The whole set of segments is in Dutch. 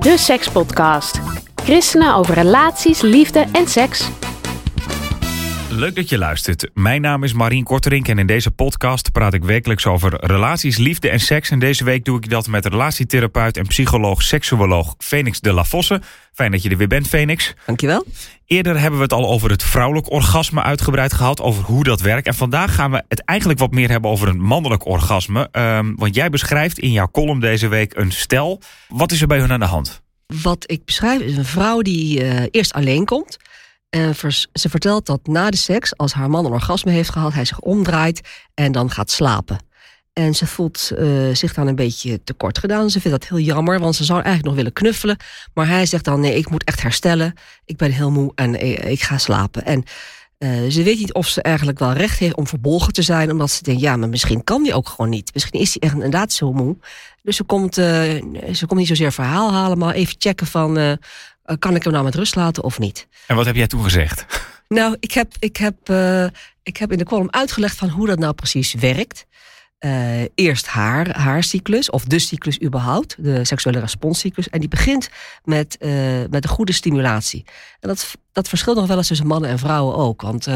De Sekspodcast. Christenen over relaties, liefde en seks. Leuk dat je luistert. Mijn naam is Marien Korterink en in deze podcast praat ik wekelijks over relaties, liefde en seks. En deze week doe ik dat met relatietherapeut en psycholoog, seksuoloog Phoenix de la Vosse. Fijn dat je er weer bent, Phoenix. Dankjewel. Eerder hebben we het al over het vrouwelijk orgasme uitgebreid gehad, over hoe dat werkt. En vandaag gaan we het eigenlijk wat meer hebben over een mannelijk orgasme. Ehm, want jij beschrijft in jouw column deze week een stel. Wat is er bij hun aan de hand? Wat ik beschrijf is een vrouw die uh, eerst alleen komt. En ze vertelt dat na de seks, als haar man een orgasme heeft gehad, hij zich omdraait en dan gaat slapen. En ze voelt uh, zich dan een beetje tekort gedaan. Ze vindt dat heel jammer, want ze zou eigenlijk nog willen knuffelen. Maar hij zegt dan: nee, ik moet echt herstellen. Ik ben heel moe en ik ga slapen. En ze weet niet of ze eigenlijk wel recht heeft om verbolgen te zijn, omdat ze denkt: ja, maar misschien kan die ook gewoon niet. Misschien is hij echt inderdaad zo moe. Dus ze komt, ze komt niet zozeer verhaal halen, maar even checken van eh, kan ik hem nou met rust laten of niet? En wat heb jij toen gezegd? Nou, ik heb, ik heb, uh, ik heb in de column uitgelegd van hoe dat nou precies werkt. Uh, eerst haar, haar cyclus, of de cyclus überhaupt, de seksuele responscyclus. En die begint met, uh, met een goede stimulatie. En dat, dat verschilt nog wel eens tussen mannen en vrouwen ook. Want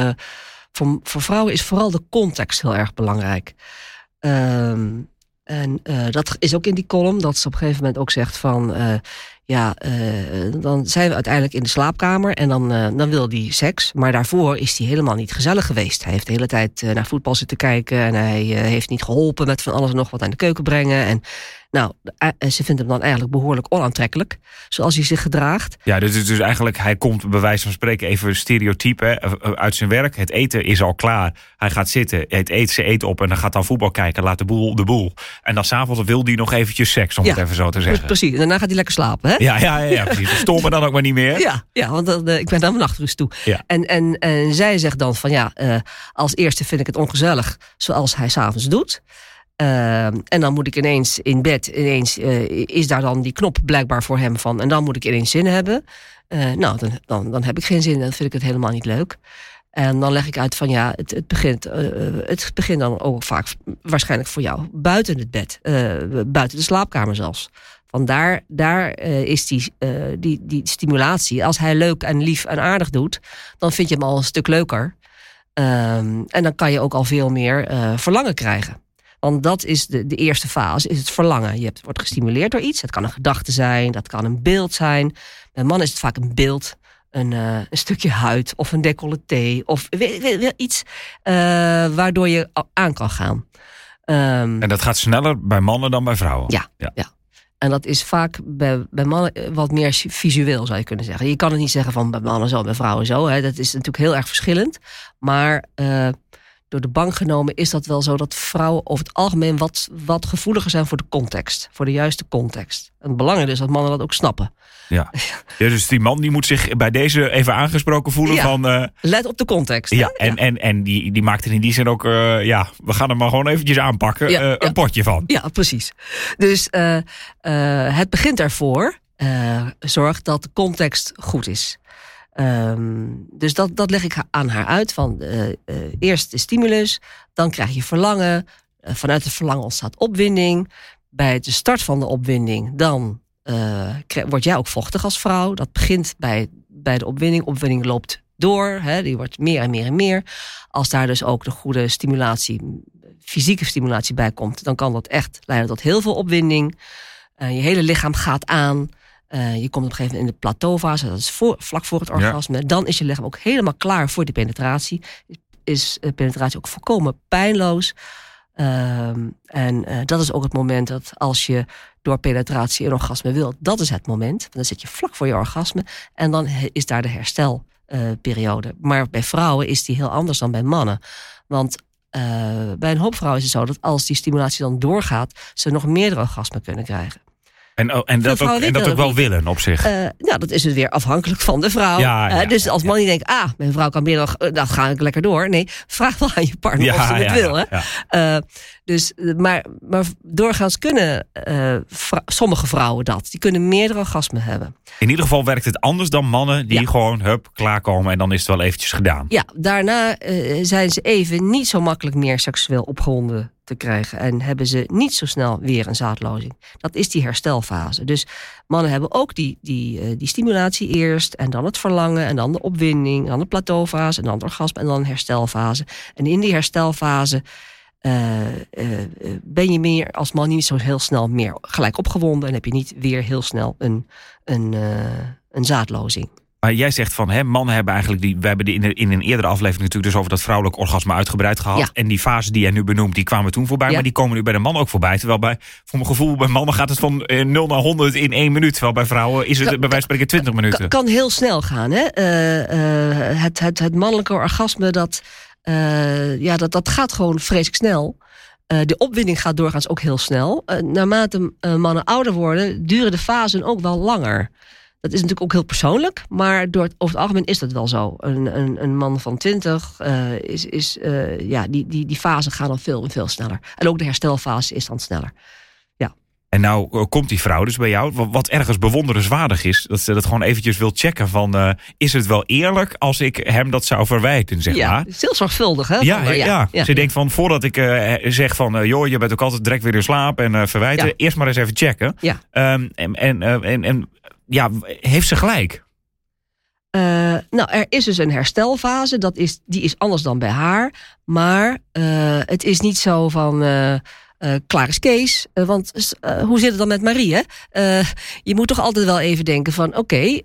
voor, voor vrouwen is vooral de context heel erg belangrijk. Ehm, en dat is ook in die column, dat ze op een gegeven moment ook zegt van ja, uh, dan zijn we uiteindelijk in de slaapkamer en dan, uh, dan wil hij seks. Maar daarvoor is hij helemaal niet gezellig geweest. Hij heeft de hele tijd uh, naar voetbal zitten kijken en hij heeft niet geholpen met van alles en nog wat aan de keuken brengen. En nou, ze vindt hem dan eigenlijk behoorlijk onaantrekkelijk, zoals hij zich gedraagt. Ja, dus, dus eigenlijk, hij komt bij wijze van spreken even stereotype uit zijn werk. Het eten is al klaar. Hij gaat zitten, het eet ze eten op en dan gaat dan voetbal kijken, laat de boel de boel. En dan s'avonds wil hij nog eventjes seks, om ja, het even zo te zeggen. Precies, en daarna gaat hij lekker slapen. Hè? Ja, ja, ja, ja precies. Stoor me dan ook maar niet meer. Ja, ja want dan, uh, ik ben dan nachtrust toe. Ja. En, en, en zij zegt dan van ja, uh, als eerste vind ik het ongezellig zoals hij s'avonds doet. Uh, en dan moet ik ineens in bed, ineens is daar dan die knop blijkbaar voor hem van. En dan moet ik ineens zin hebben. Nou, dan, dan, dan heb ik geen zin, dan vind ik het helemaal niet leuk. En dan leg ik uit van ja, het, het, begint, het begint dan ook vaak waarschijnlijk voor jou buiten het bed, buiten de slaapkamer zelfs. Want daar, daar uh, is die, uh, die, die stimulatie. Als hij leuk en lief en aardig doet, dan vind je hem al een stuk leuker. Um, en dan kan je ook al veel meer uh, verlangen krijgen. Want dat is de, de eerste fase, is het verlangen. Je hebt, wordt gestimuleerd door iets. Het kan een gedachte zijn, dat kan een beeld zijn. Bij mannen is het vaak een beeld, een, een stukje huid of een decolleté. Of weet, weet, weet, iets waardoor je aan kan gaan. Um, en dat gaat sneller bij mannen dan bij vrouwen? Ja, ja. ja. En dat is vaak bij, bij mannen wat meer visueel, zou je kunnen zeggen. Je kan het niet zeggen van bij mannen zo, bij vrouwen zo. Hè. Dat is natuurlijk heel erg verschillend. Maar uh, door de bank genomen is dat wel zo dat vrouwen over het algemeen wat, wat gevoeliger zijn voor de context. Voor de juiste context. En het belangrijke is dat mannen dat ook snappen. Ja. ja, dus die man die moet zich bij deze even aangesproken voelen ja. van... Uh, Let op de context. Ja, en, ja. en, en die, die maakt er in die zin ook... Uh, ja, we gaan er maar gewoon eventjes aanpakken. Ja, uh, een potje van. Ja, precies. Dus het begint ervoor. zorg dat de context goed is. Um, dus dat, dat leg ik aan haar uit. Van, uh, uh, eerst de stimulus, dan krijg je verlangen. Uh, vanuit het verlangen ontstaat opwinding. Bij de start van de opwinding, dan word jij ook vochtig als vrouw. Dat begint bij, bij de opwinding. Opwinding loopt door, hè, die wordt meer en meer en meer. Als daar dus ook de goede stimulatie, fysieke stimulatie bij komt, dan kan dat echt leiden tot heel veel opwinding. je hele lichaam gaat aan. Uh, je komt op een gegeven moment in de plateaufase, dat is voor, vlak voor het orgasme. Ja. Dan is je lichaam ook helemaal klaar voor die penetratie. Is uh, penetratie ook volkomen pijnloos. Uh, en uh, dat is ook het moment dat als je door penetratie een orgasme wilt, dat is het moment. Dan zit je vlak voor je orgasme en dan is daar de herstelperiode. maar bij vrouwen is die heel anders dan bij mannen. Want eh, bij een hoop vrouwen is het zo dat als die stimulatie dan doorgaat, ze nog meerdere orgasmen kunnen krijgen. En, oh, en dat, ook, en dat ook wel willen op zich. Eh, nou, dat is het weer afhankelijk van de vrouw. Ja, Eh, dus als man die denkt, ah, mijn vrouw kan meer dan, dat ga ik lekker door. Nee, vraag wel aan je partner of ze het wil. Hè? Eh, dus, eh, maar, maar doorgaans kunnen eh, vrou- sommige vrouwen dat. Die kunnen meerdere orgasmen hebben. In ieder geval werkt het anders dan mannen die gewoon hup, klaarkomen en dan is het wel eventjes gedaan. Ja, daarna eh, zijn ze even niet zo makkelijk meer seksueel opgewonden te krijgen. En hebben ze niet zo snel weer een zaadlozing. Dat is die herstelfase. Dus mannen hebben ook die, die, eh, die stimulatie eerst. En dan het verlangen. En dan de opwinding. En dan de plateaufase. En dan het orgasme. En dan een herstelfase. En in die herstelfase. eh, eh, ben je meer als man niet zo heel snel meer gelijk opgewonden. En heb je niet weer heel snel een, een, een zaadlozing. Maar jij zegt van, hè, mannen hebben eigenlijk die. We hebben die in, in een eerdere aflevering natuurlijk dus over dat vrouwelijk orgasme uitgebreid gehad. Ja. En die fase die jij nu benoemt, die kwamen toen voorbij. Ja. Maar die komen nu bij de man ook voorbij. Terwijl bij, voor mijn gevoel, bij mannen gaat het van eh, 0 naar 100 in één minuut. Terwijl bij vrouwen is het Kan- bij wijze van spreken 20 minuten. Kan, kan heel snel gaan. Hè? Eh, eh, het, het, het mannelijke orgasme, dat, eh, ja, dat, dat gaat gewoon vreselijk snel. Eh, de opwinding gaat doorgaans ook heel snel. Eh, naarmate eh, mannen ouder worden, duren de fasen ook wel langer. Dat is natuurlijk ook heel persoonlijk, maar door het, over het algemeen is dat wel zo. Een, een, een man van 20 eh, is, is eh, ja, die, die, die fasen gaan dan veel en veel sneller. En ook de herstelfase is dan sneller. En nou eh, komt die vrouw dus bij jou. Wat, ergens bewonderenswaardig is. Dat ze dat gewoon eventjes wil checken van... is het wel eerlijk als ik hem dat zou verwijten, zeg ja, maar. het is heel zorgvuldig. Hè? Ja, Van, ja, Ze denkt van voordat ik zeg van joh, je bent ook altijd direct weer in slaap en verwijten. Ja. Eerst maar eens even checken. Ja. Ehm, en, en, en, en ja, heeft ze gelijk? Eh, nou, er is dus een herstelfase. Dat is, die is anders dan bij haar. Maar eh, het is niet zo van. eh, klaar is Kees. Want hoe zit het dan met Marie? Hè? Je moet toch altijd wel even denken van... oké,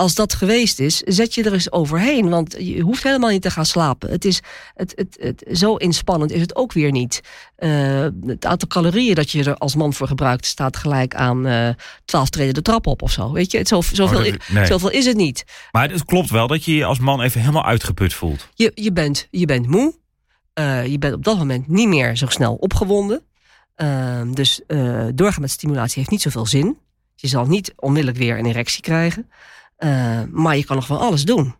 als dat geweest is, zet je er eens overheen. Want je hoeft helemaal niet te gaan slapen. Het is, het, het, het, zo inspannend is het ook weer niet. Eh, het aantal calorieën dat je er als man voor gebruikt... staat gelijk aan eh 12 treden de trap op of zo. Weet je, het, zo, zoveel, Oh, dat- i- nee. zoveel is het niet. Maar het klopt wel dat je je als man even helemaal uitgeput voelt. Je, je, bent, je bent moe. Eh, je bent op dat moment niet meer zo snel opgewonden. Ehm, dus doorgaan met stimulatie heeft niet zoveel zin. Je zal niet onmiddellijk weer een erectie krijgen. Eh, maar je kan nog van alles doen.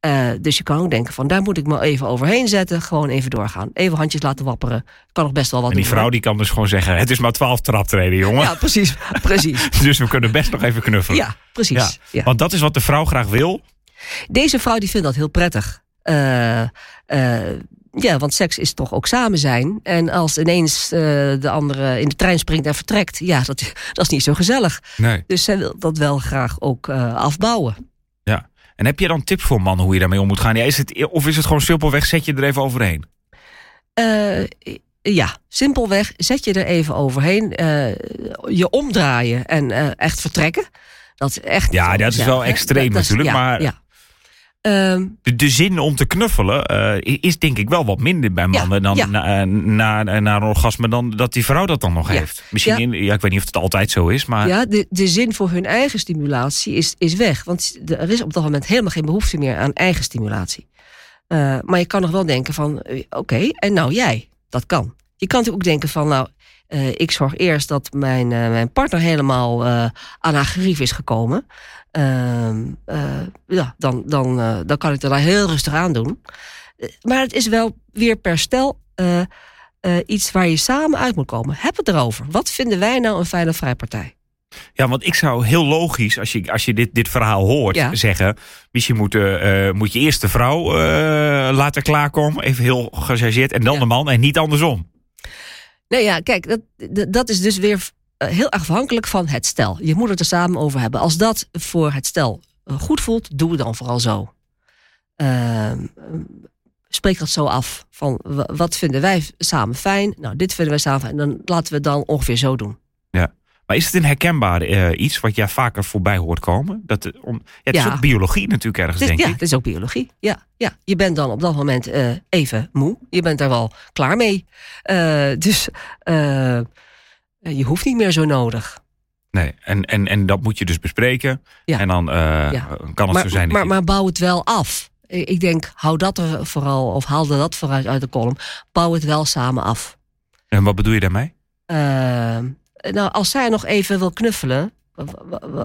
Eh, dus je kan ook denken van daar moet ik me even overheen zetten. Gewoon even doorgaan. Even handjes laten wapperen. Kan nog best wel wat En die doen, vrouw hoor. die kan dus gewoon zeggen: het is maar 12 traptreden, jongen. Ja, precies. precies. Dus we kunnen best nog even knuffelen. Ja, precies. Ja, Ja. Want dat is wat de vrouw graag wil. Deze vrouw die vindt dat heel prettig. Eh, ja, want seks is toch ook samen zijn. En als ineens eh, de andere in de trein springt en vertrekt, ja, dat, dat is niet zo gezellig. Nee. Dus zij wil dat wel graag ook eh, afbouwen. Ja. En heb je dan tips voor mannen hoe je daarmee om moet gaan? Ja, is het, of is het gewoon simpelweg, zet je er even overheen? Eh, ja, simpelweg zet je er even overheen. je omdraaien en echt vertrekken. Dat is echt. Ja, dat is wel extreem natuurlijk, maar- Ehm, De, de zin om te knuffelen eh, is denk ik wel wat minder bij mannen dan ja. na, eh, na, na een orgasme dan dat die vrouw dat dan nog Ja. heeft. Misschien, Ja. in, ja, ik weet niet of het altijd zo is, maar Ja, de, de zin voor hun eigen stimulatie is, is weg. Want er is op dat moment helemaal geen behoefte meer aan eigen stimulatie. Eh, maar je kan nog wel denken van, eh, oké, en nou jij. Dat kan. Je kan natuurlijk ook denken van, nou, eh, ik zorg eerst dat mijn, eh, mijn partner helemaal eh, aan haar gerief is gekomen. Ehm, eh, ja, dan, dan, dan kan ik er heel rustig aan doen. Maar het is wel weer per stel iets waar je samen uit moet komen. Heb het erover. Wat vinden wij nou een fijne vrijpartij? Ja, want ik zou heel logisch, als je, als je dit, dit verhaal hoort, Ja. zeggen... misschien moet, eh, moet je eerst de vrouw laten klaarkomen, even heel gechargeerd... en dan Ja. de man en niet andersom. Nou ja, kijk, dat, dat- is dus weer eh, heel afhankelijk van het stel. Je moet het er samen over hebben. Als dat voor het stel eh, goed voelt, doe het dan vooral zo. Ehm, spreek dat zo af. Van wa- wat vinden wij samen fijn? Nou, dit vinden wij samen fijn. Dan laten we het dan ongeveer zo doen. Maar is het een herkenbaar eh, iets wat jij vaker voorbij hoort komen? Dat, eh, om, ja, het is Ja. ook biologie natuurlijk ergens, is, denk ja, ik. het is ook biologie. Ja, ja. Je bent dan op dat moment eh, even moe. Je bent er wel klaar mee. Dus je hoeft niet meer zo nodig. Nee, en, en, en dat moet je dus bespreken. Ja. En dan Ja. kan het maar, zo zijn. maar, je- maar bouw het wel af. ik denk, hou dat er vooral, of haal dat vooruit uit de column. Bouw het wel samen af. En wat bedoel je daarmee? Nou, als zij nog even wil knuffelen,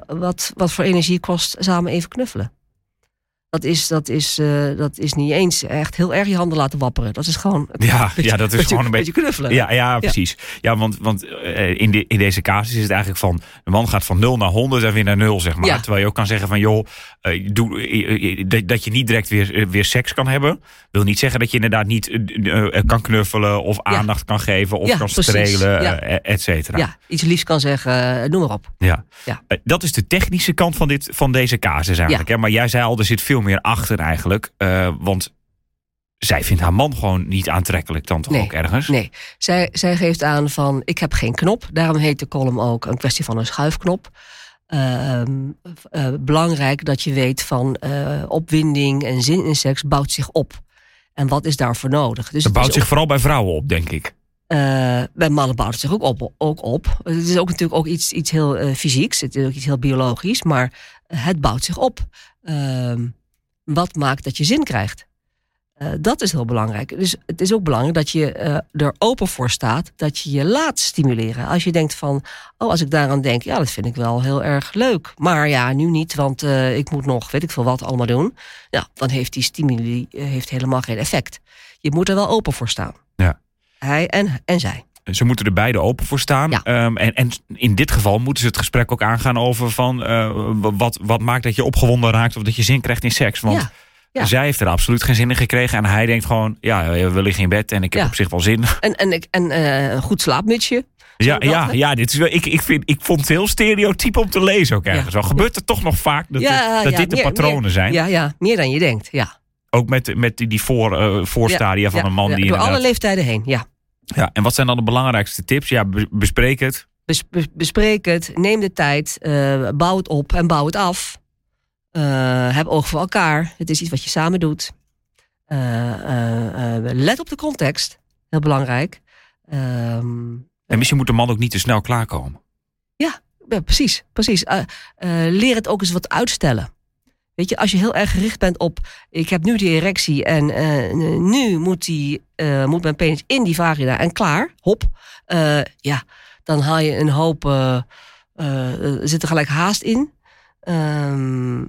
wat, wat voor energie kost samen even knuffelen? Dat is, dat, is, uh, dat is niet eens echt heel erg je handen laten wapperen. Dat is gewoon. Ja, beetje, ja dat is gewoon een beetje knuffelen. Ja, ja precies. Ja, want, want uh, in, de, in deze casus is het eigenlijk van. De man gaat van 0 naar 100 en weer naar 0, zeg maar. Ja. Terwijl je ook kan zeggen van joh, uh, doe, dat je niet direct weer, weer seks kan hebben. Wil niet zeggen dat je inderdaad niet kan knuffelen of aandacht kan geven of kan precies. strelen, et cetera. Ja, iets liefs kan zeggen, noem maar op. Ja. Ja. Dat is de technische kant van, dit, van deze casus eigenlijk. Hè? Maar jij zei al, er zit veel meer achter eigenlijk. Uh, want zij vindt haar man gewoon niet aantrekkelijk dan toch nee, ook ergens? Nee, zij, zij geeft aan van ik heb geen knop. Daarom heet de column ook een kwestie van een schuifknop. Uh, uh, belangrijk dat je weet van uh, opwinding en zin in seks bouwt zich op. En wat is daarvoor nodig? Dus het bouwt zich vooral bij vrouwen op, denk ik. Bij mannen bouwt het zich ook op, ook op. Het is ook natuurlijk ook iets, iets heel fysieks. Het is ook iets heel biologisch. Maar het bouwt zich op. Uh, wat maakt dat je zin krijgt? Uh, dat is heel belangrijk. Dus het is ook belangrijk dat je uh, er open voor staat. Dat je je laat stimuleren. Als je denkt van, oh als ik daaraan denk. Ja, dat vind ik wel heel erg leuk. Maar ja, nu niet, want uh, ik moet nog weet ik veel wat allemaal doen. Ja, dan heeft die stimuli heeft helemaal geen effect. Je moet er wel open voor staan. Ja. Hij en, en zij. Ze moeten er beide open voor staan. Ja. Um, en, en in dit geval moeten ze het gesprek ook aangaan over van uh, wat, wat maakt dat je opgewonden raakt of dat je zin krijgt in seks. Want ja. Ja. zij heeft er absoluut geen zin in gekregen. En hij denkt gewoon, ja, we liggen in bed en ik heb op zich wel zin. En, en, en uh, een goed slaapmutsje. Ja, ja, ja dit is wel, ik, ik, vind, ik vond het heel stereotyp om te lezen ook ergens. Wel gebeurt het toch nog vaak dat, Ja, dat dit de meer- patronen meer- zijn. Ja, ja, meer dan je denkt. Ja. Ook met, met die, voor, uh, voorstadia van een man ja, die Door alle leeftijden heen, ja. Ja, en wat zijn dan de belangrijkste tips? Ja, be- bespreek het. Bes- bes- bespreek het, neem de tijd, eh, bouw het op en bouw het af. Eh, heb oog voor elkaar. Het is iets wat je samen doet. Eh, let op de context. Heel belangrijk. Ehm, En misschien moet de man ook niet te snel klaarkomen. ja, precies. precies. Eh, leer het ook eens wat uitstellen. Weet je, als je heel erg gericht bent op... ik heb nu die erectie en eh, nu moet, die, eh, moet mijn penis in die vagina en klaar, hop. Eh, ja, dan haal je een hoop... er zit er gelijk haast in. Ehm,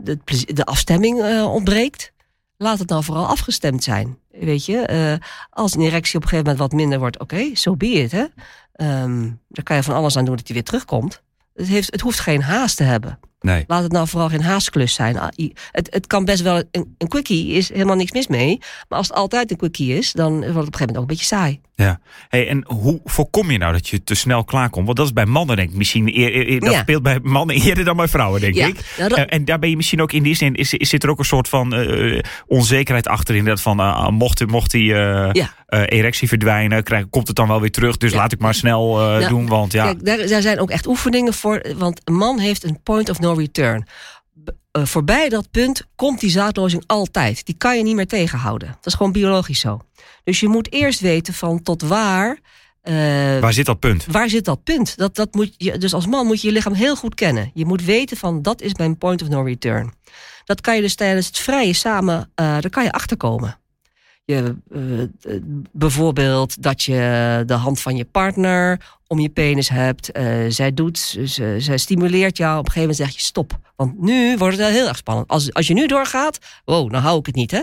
de, plezi- de afstemming ontbreekt. Laat het nou vooral afgestemd zijn. Weet je, als een erectie op een gegeven moment wat minder wordt, oké, zo so be it. Hè? Ehm, daar kan je van alles aan doen dat hij weer terugkomt. Het, heeft, het hoeft geen haast te hebben. Nee. Laat het nou vooral geen haastklus zijn. Ah, Het, het kan best wel een, een quickie, is helemaal niks mis mee. Maar als het altijd een quickie is, dan wordt het op een gegeven moment ook een beetje saai. Ja. Hey, en hoe voorkom je nou dat je te snel klaarkomt? Want dat is bij mannen denk ik misschien... Eer, eer- eer- dat Ja. speelt bij mannen eerder dan bij vrouwen, denk Ja, ik. nou, dat- En, en daar ben je misschien ook in die zin... Is, is, zit er ook een soort van eh, onzekerheid achter... inderdaad van uh, mocht, mocht die eh, Ja. Eh, erectie verdwijnen... Krijg, komt het dan wel weer terug. Dus Ja. laat ik maar snel eh, doen, want ja... Kijk, daar, daar zijn ook echt oefeningen voor. Want een man heeft een point of no return. B- eh, voorbij dat punt komt die zaadlozing altijd. Die kan je niet meer tegenhouden. Dat is gewoon biologisch zo. Dus je moet eerst weten van tot waar. Waar zit dat punt? Waar zit dat punt? Dat, dat moet je, dus als man moet je je lichaam heel goed kennen. Je moet weten van dat is mijn point of no return. Dat kan je dus tijdens het vrije samen, daar kan je achterkomen. Je, eh, bijvoorbeeld dat je de hand van je partner om je penis hebt. Eh, zij doet, ze, zij stimuleert jou. Op een gegeven moment zeg je stop. Want nu wordt het wel heel erg spannend. Als, als je nu doorgaat, wow, dan hou ik het niet hè.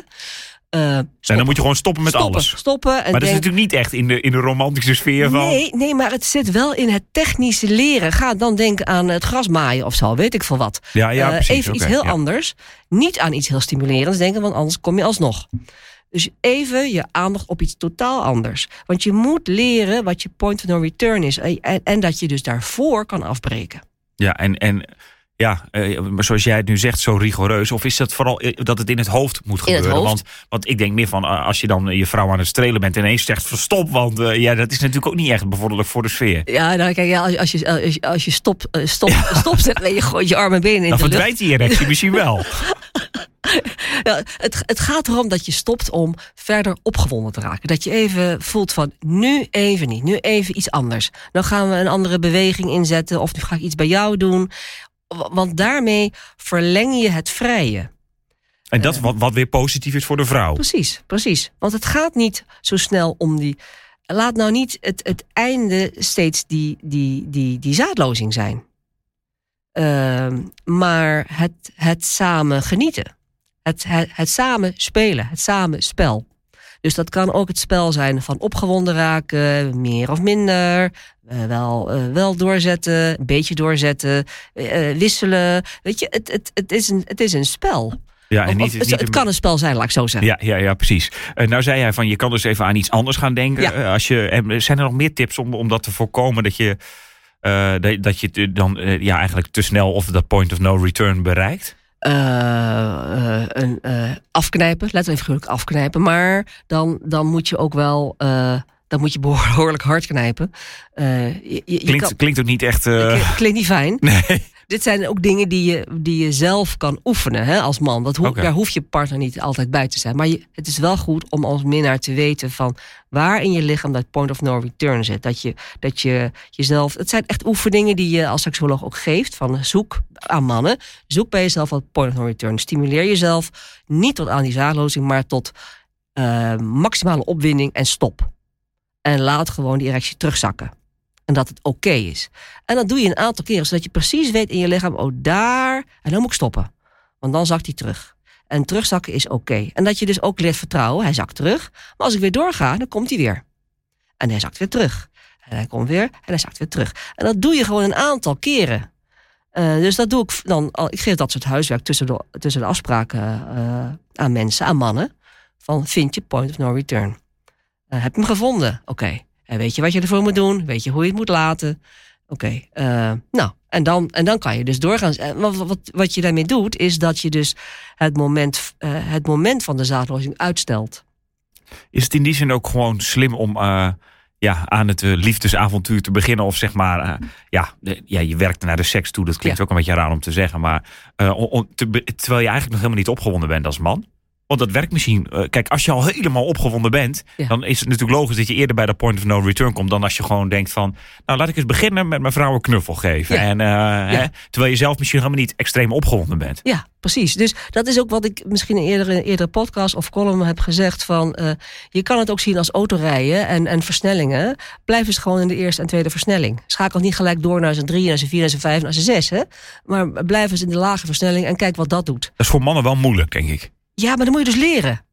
Eh, En dan moet je gewoon stoppen met stoppen, alles. Stoppen en Maar dat is denk- natuurlijk niet echt in de, in de romantische sfeer van... Nee, nee, maar het zit wel in het technische leren. Ga dan denken aan het grasmaaien of zo, weet ik veel wat. Ja, ja, even iets heel ja. anders. Niet aan iets heel stimulerends denken, want anders kom je alsnog. Dus even je aandacht op iets totaal anders. Want je moet leren wat je point of no return is. En, en, en dat je dus daarvoor kan afbreken. Ja, en, en ja, eh, maar zoals jij het nu zegt, zo rigoureus. Of is dat vooral eh, dat het in het hoofd moet In het gebeuren? hoofd. Want, want ik denk meer van, eh, als je dan je vrouw aan het strelen bent... en ineens zegt verstop, want eh, ja, dat is natuurlijk ook niet echt bevorderlijk voor de sfeer. Ja, nou, kijk, ja, als, als, je, als, je, als je stop, eh, stop, stop zegt en je gooit je armen en benen in Dan de lucht. verdwijnt die erectie misschien wel. Ja, het, het gaat erom dat je stopt om verder opgewonden te raken. Dat je even voelt van nu even niet, nu even iets anders. Dan gaan we een andere beweging inzetten of nu ga ik iets bij jou doen. Want daarmee verleng je het vrije. En dat wat, wat weer positief is voor de vrouw. Precies, precies. Want het gaat niet zo snel om die. Laat nou niet het, het einde steeds die, die, die, die zaadlozing zijn. Ehm, maar het, het samen genieten. Het, het, het samen spelen, het samen spel. Dus dat kan ook het spel zijn van opgewonden raken, meer of minder. Uh, wel, uh, wel doorzetten, een beetje doorzetten, uh, wisselen. Weet je, het, het, het, is, een, het is een spel. Ja, en niet, Of- of- niet het kan een spel zijn, laat ik zo zeggen. Ja, ja, ja, precies. Eh, nou zei hij van je kan dus even aan iets anders gaan denken. Ja. Eh, als je, en zijn er nog meer tips om, om dat te voorkomen dat je, eh, dat, dat je dan eh, ja, eigenlijk te snel of dat point of no return bereikt? Eh, eh, een, eh, afknijpen, letterlijk figuurlijk afknijpen. Maar dan, dan moet je ook wel, dan moet je behoorlijk hard knijpen. Je, Klinkt, kan- klinkt ook niet echt. Klinkt- Klinkt niet fijn. nee. Dit zijn ook dingen die je, die je zelf kan oefenen hè, als man. Dat. Daar hoeft je partner niet altijd bij te zijn. Maar je, het is wel goed om als minnaar te weten van waar in je lichaam dat point of no return zit. Dat je, dat je jezelf. Het zijn echt oefeningen die je als seksuoloog ook geeft. Van zoek aan mannen. Zoek bij jezelf dat point of no return. Stimuleer jezelf niet tot aan die zaadlozing, maar tot eh, maximale opwinding en stop. En laat gewoon die erectie terugzakken. Dat het oké is. En dat doe je een aantal keren, zodat je precies weet in je lichaam, oh daar, en dan moet ik stoppen. Want dan zakt hij terug. En terugzakken is oké. En dat je dus ook leert vertrouwen, hij zakt terug. Maar als ik weer doorga, dan komt hij weer. En hij zakt weer terug. En hij komt weer, en hij zakt weer terug. En dat doe je gewoon een aantal keren. Eh, dus dat doe ik dan, ik geef dat soort huiswerk tussen de, tussen de afspraken eh, aan mensen, aan mannen. Van vind je point of no return. Eh, heb je hem gevonden? Oké. En weet je wat je ervoor moet doen? Weet je hoe je het moet laten? Oké, eh, nou, en dan, en dan kan je dus doorgaan. En Wat, wat, wat je daarmee doet, is dat je dus het moment, eh, het moment van de zaadlozing uitstelt. Is het in die zin ook gewoon slim om eh, ja, aan het eh, liefdesavontuur te beginnen? Of zeg maar, eh, ja, ja, je werkt naar de seks toe. Dat klinkt Ja. ook een beetje raar om te zeggen. Maar eh, om- te terwijl je eigenlijk nog helemaal niet opgewonden bent als man. Want dat werkt misschien. eh, kijk, als je al helemaal opgewonden bent, Ja. dan is het natuurlijk logisch dat je eerder bij dat point of no return komt. Dan als je gewoon denkt van, nou laat ik eens beginnen met mijn vrouw een knuffel geven. Ja. En, eh, hè, terwijl je zelf misschien helemaal niet extreem opgewonden bent. Ja, precies. Dus dat is ook wat ik misschien in eerdere, eerdere podcast of column heb gezegd. Van, eh, je kan het ook zien als autorijden en, en versnellingen. Blijf eens gewoon in de eerste en tweede versnelling. Schakel niet gelijk door naar zijn drie, naar zijn vier, naar zijn vijf, naar zijn zes. Hè? Maar blijf eens in de lage versnelling en kijk wat dat doet. Dat is voor mannen wel moeilijk, denk ik. Ja, maar dan moet je dus leren.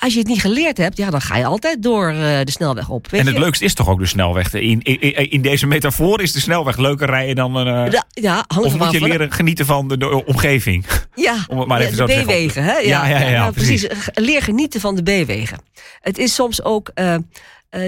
Als je het niet geleerd hebt, ja, dan ga je altijd door eh, de snelweg op. Weet en het je? leukste is toch ook de snelweg. In, in, in deze metafoor is de snelweg leuker rijden dan een... eh, Ja, ja, Of moet je leren genieten van de, de omgeving? Ja, Om het maar even de zo te zeggen. B-wegen, hè? Ja, ja, ja, nou, precies. Leer genieten van de B-wegen. Het is soms ook eh,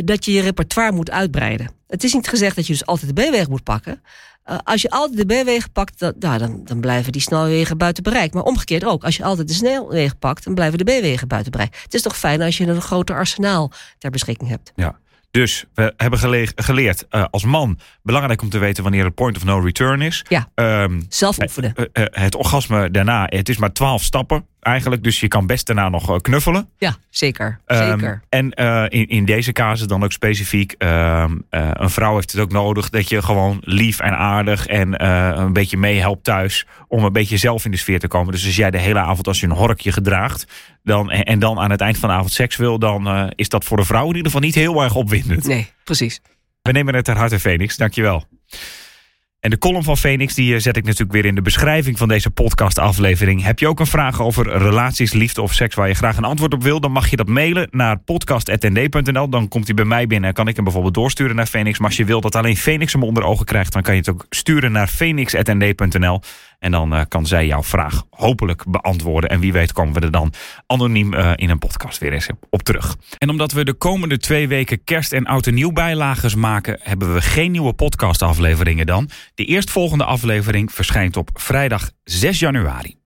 dat je je repertoire moet uitbreiden. Het is niet gezegd dat je dus altijd de B-weg moet pakken. Eh, als je altijd de B-wegen pakt, dan, nou, dan, dan blijven die snelwegen buiten bereik. Maar omgekeerd ook. Als je altijd de snelwegen pakt, dan blijven de B-wegen buiten bereik. Het is toch fijn als je een groter arsenaal ter beschikking hebt. Ja. Dus we hebben gele- geleerd eh, als man belangrijk om te weten wanneer het point of no return is. Ja. Ehm, Zelf oefenen. eh, het orgasme daarna, het is maar twaalf stappen eigenlijk. Dus je kan best daarna nog eh, knuffelen. Ja, zeker. Ehm, zeker. en eh, in, in deze casus dan ook specifiek, ehm, eh, een vrouw heeft het ook nodig dat je gewoon lief en aardig en een beetje meehelpt thuis om een beetje zelf in de sfeer te komen. Dus als jij de hele avond als je een horkje gedraagt dan, en, en dan aan het eind van de avond seks wil, dan is dat voor de vrouw in ieder geval niet heel erg opwindend. Nee, precies. We nemen het ter harte, Phoenix. Dankjewel. En de column van Phoenix die eh, zet ik natuurlijk weer in de beschrijving van deze podcastaflevering. Heb je ook een vraag over relaties, liefde of seks waar je graag een antwoord op wil? Dan mag je dat mailen naar podcast.nd.nl. Dan komt hij bij mij binnen en kan ik hem bijvoorbeeld doorsturen naar Phoenix. Maar als je wilt dat alleen Phoenix hem onder ogen krijgt, dan kan je het ook sturen naar phoenix.nd.nl. En dan eh, kan zij jouw vraag hopelijk beantwoorden. En wie weet komen we er dan anoniem eh, in een podcast weer eens op terug. En omdat we de komende twee weken kerst- en oud en nieuw maken, hebben we geen nieuwe podcastafleveringen dan. De eerstvolgende aflevering verschijnt op vrijdag 6 januari.